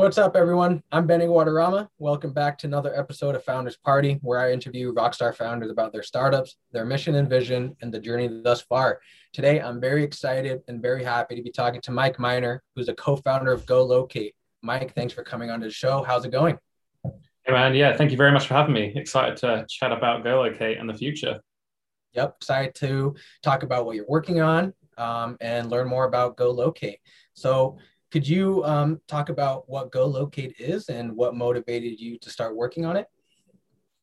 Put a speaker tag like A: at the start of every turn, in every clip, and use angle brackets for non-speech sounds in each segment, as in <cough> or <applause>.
A: What's up, everyone? I'm Benny Guadarrama. Welcome back to another episode of Founders Party, where I interview rockstar founders about their startups, their mission and vision, and the journey thus far. Today, I'm very excited and very happy to be talking to Mike Miner, who's a co-founder of GoLocate. Mike, thanks for coming on the show. How's it going?
B: Hey man, yeah, thank you very much for having me. Excited to chat about GoLocate and the future.
A: Yep, excited to talk about what you're working on um, and learn more about GoLocate. So, could you um, talk about what GoLocate is and what motivated you to start working on it?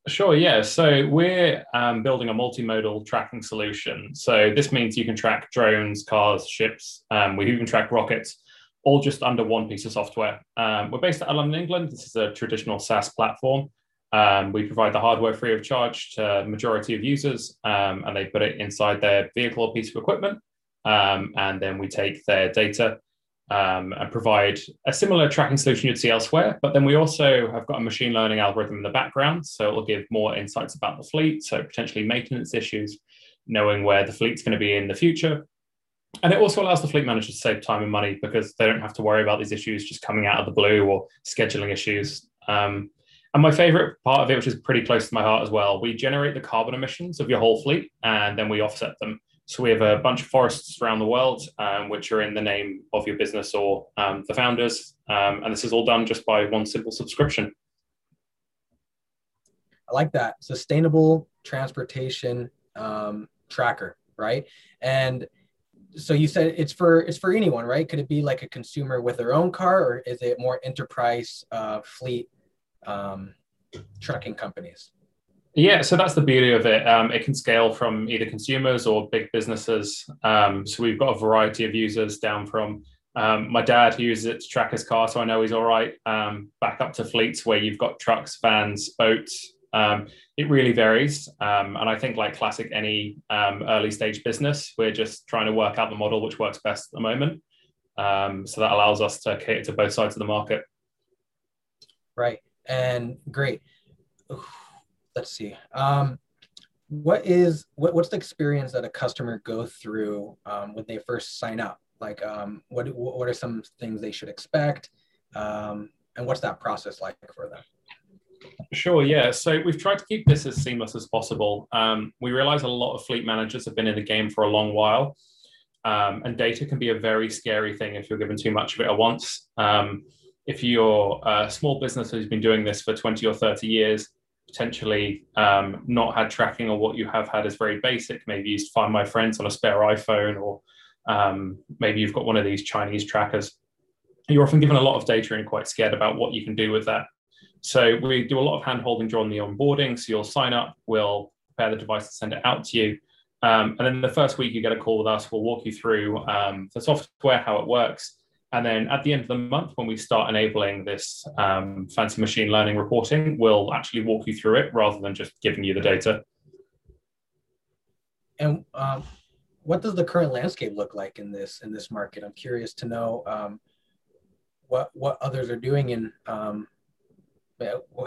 B: Sure, yeah. So we're um, building a multimodal tracking solution. So this means you can track drones, cars, ships. Um, we even track rockets, all just under one piece of software. Um, we're based at of London, England. This is a traditional SaaS platform. Um, we provide the hardware free of charge to majority of users, um, and they put it inside their vehicle or piece of equipment. Um, and then we take their data um, and provide a similar tracking solution you'd see elsewhere. But then we also have got a machine learning algorithm in the background. So it will give more insights about the fleet, so potentially maintenance issues, knowing where the fleet's going to be in the future. And it also allows the fleet manager to save time and money because they don't have to worry about these issues just coming out of the blue or scheduling issues. Um, and my favorite part of it, which is pretty close to my heart as well, we generate the carbon emissions of your whole fleet and then we offset them. So we have a bunch of forests around the world, um, which are in the name of your business or um, the founders. Um, and this is all done just by one simple subscription.
A: I like that sustainable transportation um, tracker, right? And so you said it's for it's for anyone, right? Could it be like a consumer with their own car, or is it more enterprise uh, fleet um, trucking companies?
B: Yeah, so that's the beauty of it. Um, it can scale from either consumers or big businesses. Um, so we've got a variety of users down from um, my dad who uses it to track his car, so I know he's all right, um, back up to fleets where you've got trucks, vans, boats. Um, it really varies. Um, and I think, like classic any early stage business, we're just trying to work out the model which works best at the moment. so that allows us to cater to both sides of the market.
A: Right. And great let's see. Um, what is what, what's the experience that a customer go through um, when they first sign up? Like, um, what what are some things they should expect, um, and what's that process like for them?
B: Sure, yeah. So we've tried to keep this as seamless as possible. Um, we realize a lot of fleet managers have been in the game for a long while, um, and data can be a very scary thing if you're given too much of it at once. Um, if you're a small business who's been doing this for 20 or 30 years, potentially um, not had tracking or what you have had is very basic. Maybe you find my friends on a spare iPhone, or um, maybe you've got one of these Chinese trackers. You're often given a lot of data and quite scared about what you can do with that. So we do a lot of hand holding during the onboarding. So you'll sign up, we'll prepare the device to send it out to you. Um, and then the first week you get a call with us, we'll walk you through um, the software, how it works, and then at the end of the month, when we start enabling this um, fancy machine learning reporting, we'll actually walk you through it rather than just giving you the data.
A: And um, what does the current landscape look like in this in this market? I'm curious to know um, what what others are doing and um,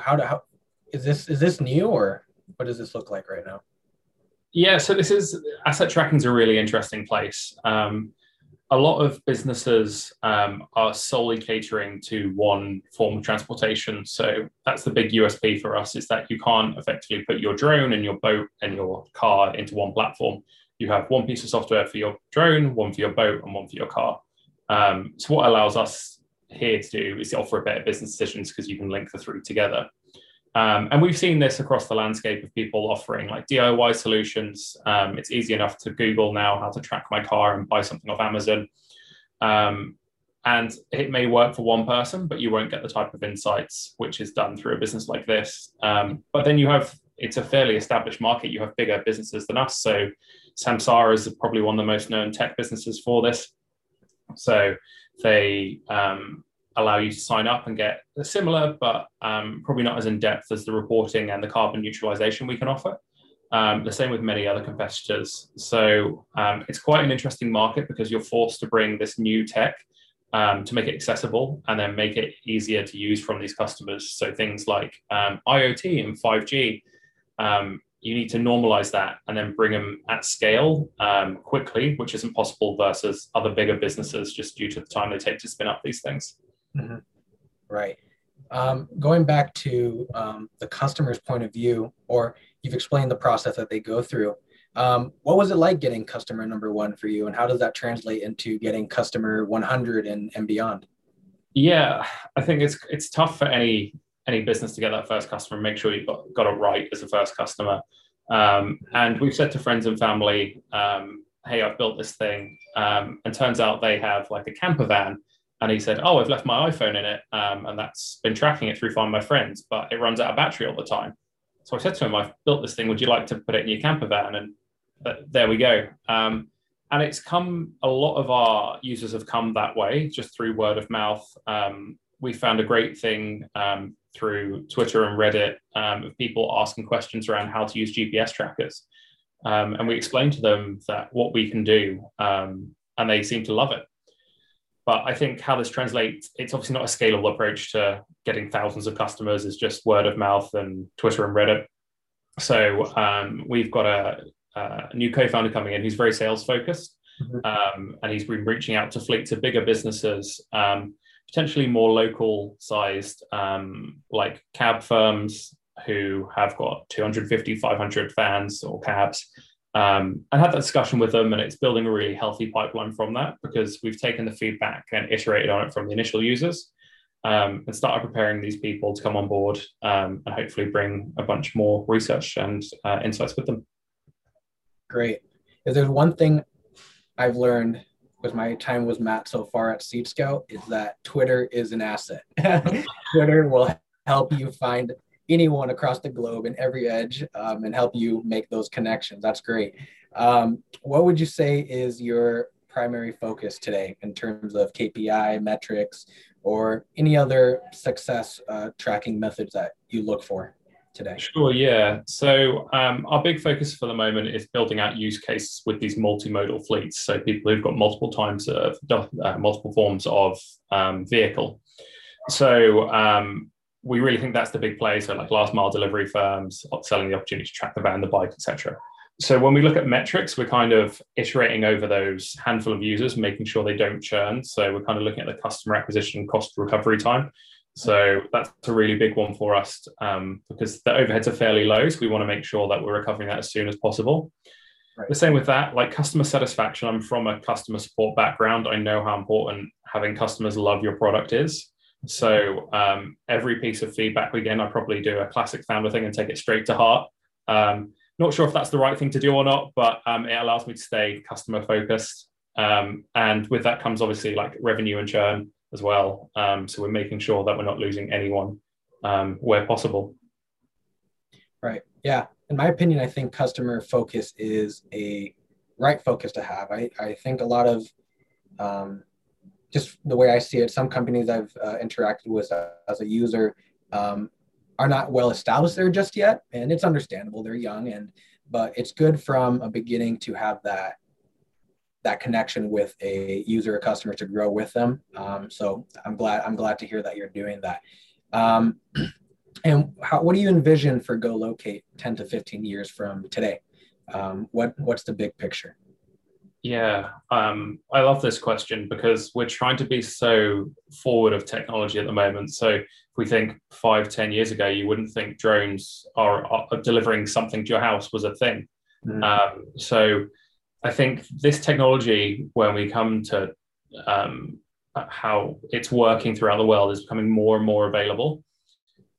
A: how to how is this is this new or what does this look like right now?
B: Yeah, so this is asset tracking is a really interesting place. Um, a lot of businesses um, are solely catering to one form of transportation. So that's the big USP for us is that you can't effectively put your drone and your boat and your car into one platform. You have one piece of software for your drone, one for your boat, and one for your car. Um, so what allows us here to do is to offer a better business decisions because you can link the three together. Um, and we've seen this across the landscape of people offering like DIY solutions. Um, it's easy enough to Google now how to track my car and buy something off Amazon. Um, and it may work for one person, but you won't get the type of insights which is done through a business like this. Um, but then you have it's a fairly established market. You have bigger businesses than us. So Samsara is probably one of the most known tech businesses for this. So they um, allow you to sign up and get similar, but um, probably not as in depth as the reporting and the carbon neutralization we can offer. Um, the same with many other competitors. So um, it's quite an interesting market because you're forced to bring this new tech um, to make it accessible and then make it easier to use from these customers. So things like um, IoT and 5G, um, you need to normalize that and then bring them at scale quickly, which isn't possible versus other bigger businesses just due to the time they take to spin up these things.
A: Mm-hmm. Right. Um, going back to um, the customer's point of view, or you've explained the process that they go through. Um, what was it like getting customer number one for you, and how does that translate into getting customer 100 and, and beyond?
B: Yeah, I think it's it's tough for any any business to get that first customer make sure you've got, got it right as a first customer. Um, and we've said to friends and family, um, "Hey, I've built this thing," um, and turns out they have like a camper van. And he said, "Oh, I've left my iPhone in it, um, and that's been tracking it through Find My Friends, but it runs out of battery all the time." So I said to him, "I've built this thing. Would you like to put it in your camper van?" And but there we go. Um, and it's come, a lot of our users have come that way just through word of mouth. Um, we found a great thing um, through Twitter and Reddit um, of people asking questions around how to use GPS trackers. Um, and we explained to them that what we can do, and they seem to love it. But I think how this translates, it's obviously not a scalable approach to getting thousands of customers, is just word of mouth and Twitter and Reddit. So um, we've got a, a new co-founder coming in who's very sales focused, mm-hmm. um, and he's been reaching out to fleets of bigger businesses, um, potentially more local sized, um, like cab firms who have got 250, 500 vans or cabs. Um, and had that discussion with them, and it's building a really healthy pipeline from that because we've taken the feedback and iterated on it from the initial users. Um, and started preparing these people to come on board um, and hopefully bring a bunch more research and uh, insights with them.
A: Great. If there's one thing I've learned with my time with Matt so far at Seed Scout is that Twitter is an asset. <laughs> Twitter will help you find anyone across the globe in every edge um, and help you make those connections. That's great. Um, what would you say is your primary focus today in terms of KPI metrics or any other success uh, tracking methods that you look for? today?
B: Sure, yeah. So um, our big focus for the moment is building out use cases with these multimodal fleets. So people who've got multiple times of uh, multiple forms of um, vehicle. So um, we really think that's the big play. So like last mile delivery firms, selling the opportunity to track the van, the bike, etc. So when we look at metrics, we're kind of iterating over those handful of users, making sure they don't churn. So we're kind of looking at the customer acquisition cost recovery time. So that's a really big one for us um, because the overheads are fairly low. So we want to make sure that we're recovering that as soon as possible. Right. The same with that, like customer satisfaction. I'm from a customer support background. I know how important having customers love your product is. So um, every piece of feedback we get, I probably do a classic founder thing and take it straight to heart. Um, not sure if that's the right thing to do or not, but um, it allows me to stay customer focused. Um, and with that comes obviously like revenue and churn as well. Um, so we're making sure that we're not losing anyone um, where possible.
A: Right. Yeah. In my opinion, I think customer focus is a right focus to have. I, I think a lot of just the way I see it, some companies I've uh, interacted with uh, as a user um, are not well established there just yet, and it's understandable. They're young, and but it's good from a beginning to have that that connection with a user or customer to grow with them. Um, so I'm glad I'm glad to hear that you're doing that. Um, <clears throat> and how, what do you envision for GoLocate 10 to 15 years from today? Um, what what's the big picture?
B: Yeah, um, I love this question because we're trying to be so forward of technology at the moment. So if we think five, ten years ago, you wouldn't think drones are, are delivering something to your house was a thing. Mm-hmm. Um, so I think this technology, when we come to um, how it's working throughout the world, is becoming more and more available.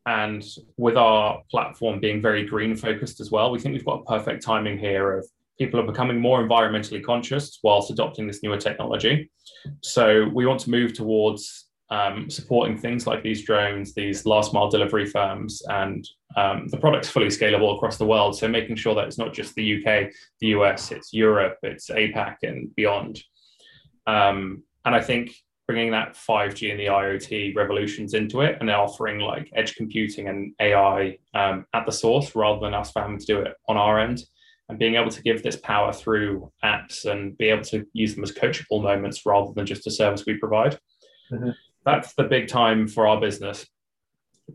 B: And with our platform being very green focused as well, we think we've got perfect timing here of people are becoming more environmentally conscious whilst adopting this newer technology. So we want to move towards um, supporting things like these drones, these last mile delivery firms, and um, the product's fully scalable across the world. So making sure that it's not just the UK, the US, it's Europe, it's APAC, and beyond. Um, and I think bringing that 5G and the IoT revolutions into it and offering like edge computing and AI um, at the source rather than us having to do it on our end and being able to give this power through apps and be able to use them as coachable moments rather than just a service we provide. Mm-hmm that's the big time for our business.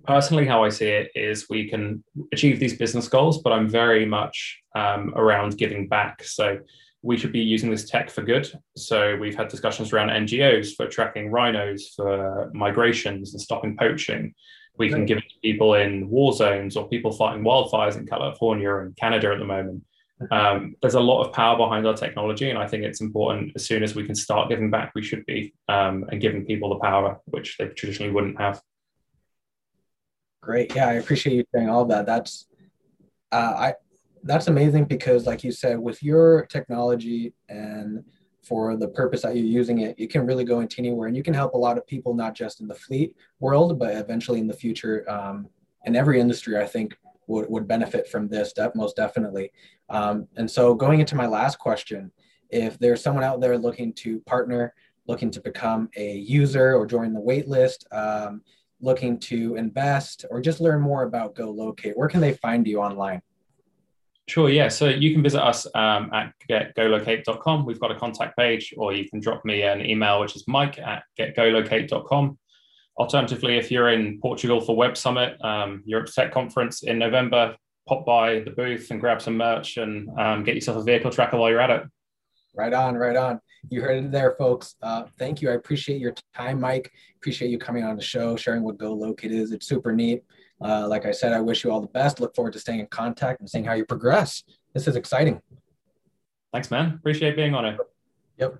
B: Personally, how I see it is we can achieve these business goals, but I'm very much um, around giving back. So we should be using this tech for good. So we've had discussions around NGOs for tracking rhinos, for migrations and stopping poaching. We can give it to people in war zones or people fighting wildfires in California and Canada at the moment. Um, there's a lot of power behind our technology, and I think it's important as soon as we can start giving back, we should be um, and giving people the power which they traditionally wouldn't have.
A: Great, yeah, I appreciate you saying all that. That's uh, I that's amazing because, like you said, with your technology and for the purpose that you're using it, you can really go into anywhere and you can help a lot of people, not just in the fleet world, but eventually in the future um, in every industry, I think would, would benefit from this most definitely. Um, and so going into my last question, if there's someone out there looking to partner, looking to become a user or join the waitlist, um, looking to invest or just learn more about GoLocate, where can they find you online?
B: Sure, yeah. So you can visit us um, at getgolocate.com. We've got a contact page, or you can drop me an email, which is mike at getgolocate.com. Alternatively, if you're in Portugal for Web Summit, um, Europe Tech Conference in November, pop by the booth and grab some merch and um, get yourself a vehicle tracker while you're at it.
A: Right on, right on. You heard it there, folks. Uh, thank you. I appreciate your time, Mike. Appreciate you coming on the show, sharing what GoLocate is. It's super neat. Uh, like I said, I wish you all the best. Look forward to staying in contact and seeing how you progress. This is exciting.
B: Thanks, man. Appreciate being on it.
A: Yep.